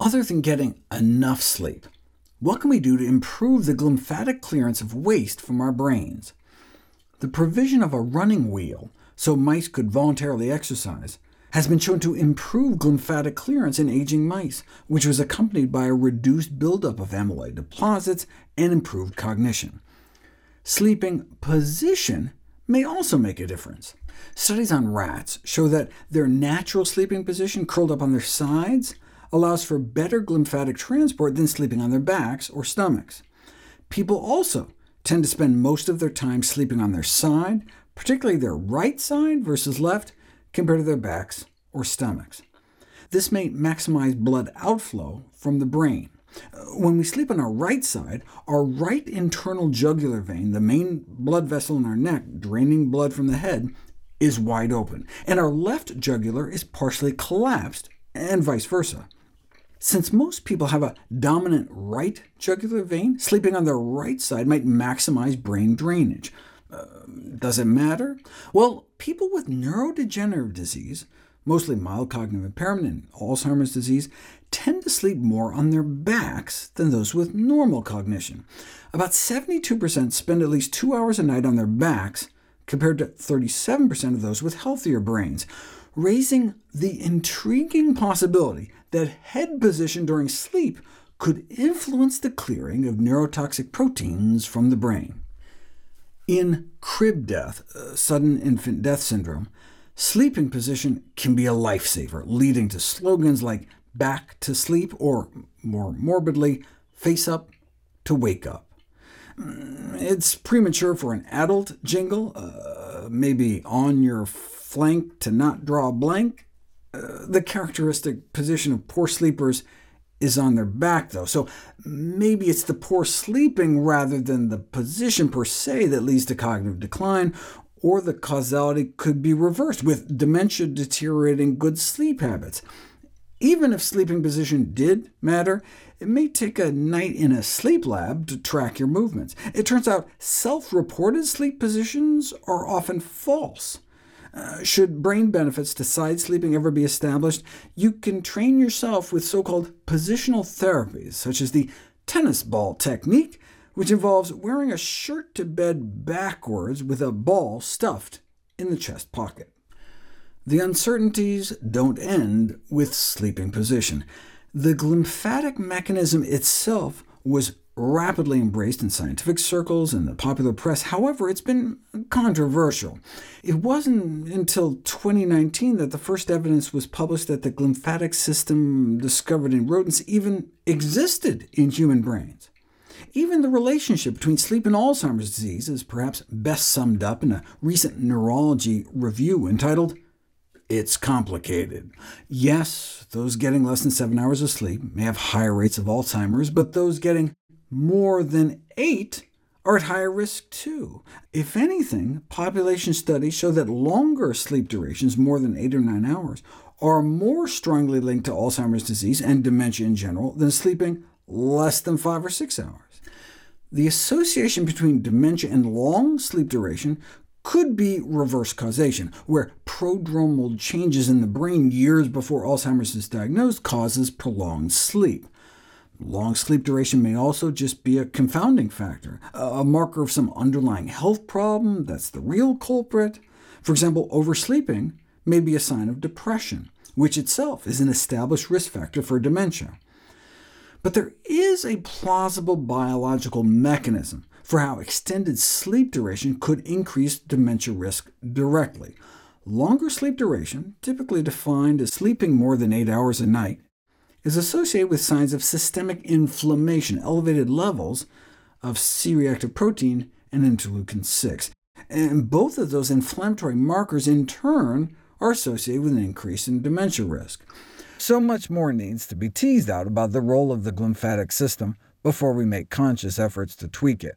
Other than getting enough sleep, what can we do to improve the glymphatic clearance of waste from our brains? The provision of a running wheel, so mice could voluntarily exercise, has been shown to improve glymphatic clearance in aging mice, which was accompanied by a reduced buildup of amyloid deposits and improved cognition. Sleeping position may also make a difference. Studies on rats show that their natural sleeping position, curled up on their sides, allows for better glymphatic transport than sleeping on their backs or stomachs. People also tend to spend most of their time sleeping on their side, particularly their right side versus left, compared to their backs or stomachs. This may maximize blood outflow from the brain. When we sleep on our right side, our right internal jugular vein, the main blood vessel in our neck draining blood from the head, is wide open, and our left jugular is partially collapsed, and vice versa. Since most people have a dominant right jugular vein, sleeping on their right side might maximize brain drainage. Uh, does it matter? Well, people with neurodegenerative disease, mostly mild cognitive impairment and Alzheimer's disease, tend to sleep more on their backs than those with normal cognition. About 72% spend at least two hours a night on their backs, compared to 37% of those with healthier brains, raising the intriguing possibility that head position during sleep could influence the clearing of neurotoxic proteins from the brain. In crib death, uh, sudden infant death syndrome, sleeping position can be a lifesaver, leading to slogans like back to sleep, or more morbidly, face up to wake up. Mm, it's premature for an adult jingle, uh, maybe on your flank to not draw blank. Uh, the characteristic position of poor sleepers is on their back, though, so maybe it's the poor sleeping rather than the position per se that leads to cognitive decline, or the causality could be reversed, with dementia deteriorating good sleep habits. Even if sleeping position did matter, it may take a night in a sleep lab to track your movements. It turns out self-reported sleep positions are often false. Uh, should brain benefits to side sleeping ever be established, you can train yourself with so-called positional therapies, such as the tennis ball technique, which involves wearing a shirt to bed backwards with a ball stuffed in the chest pocket. The uncertainties don't end with sleeping position. The glymphatic mechanism itself was rapidly embraced in scientific circles and the popular press. However, it's been controversial. It wasn't until 2019 that the first evidence was published that the glymphatic system discovered in rodents even existed in human brains. Even the relationship between sleep and Alzheimer's disease is perhaps best summed up in a recent neurology review entitled it's complicated. Yes, those getting less than seven hours of sleep may have higher rates of Alzheimer's, but those getting more than eight are at higher risk too. If anything, population studies show that longer sleep durations, more than eight or nine hours, are more strongly linked to Alzheimer's disease and dementia in general than sleeping less than five or six hours. The association between dementia and long sleep duration could be reverse causation, where prodromal changes in the brain years before Alzheimer's is diagnosed causes prolonged sleep. Long sleep duration may also just be a confounding factor, a marker of some underlying health problem that's the real culprit. For example, oversleeping may be a sign of depression, which itself is an established risk factor for dementia. But there is a plausible biological mechanism for how extended sleep duration could increase dementia risk directly. Longer sleep duration, typically defined as sleeping more than 8 hours a night, is associated with signs of systemic inflammation, elevated levels of C-reactive protein and interleukin-6. And both of those inflammatory markers in turn are associated with an increase in dementia risk. So much more needs to be teased out about the role of the glymphatic system before we make conscious efforts to tweak it.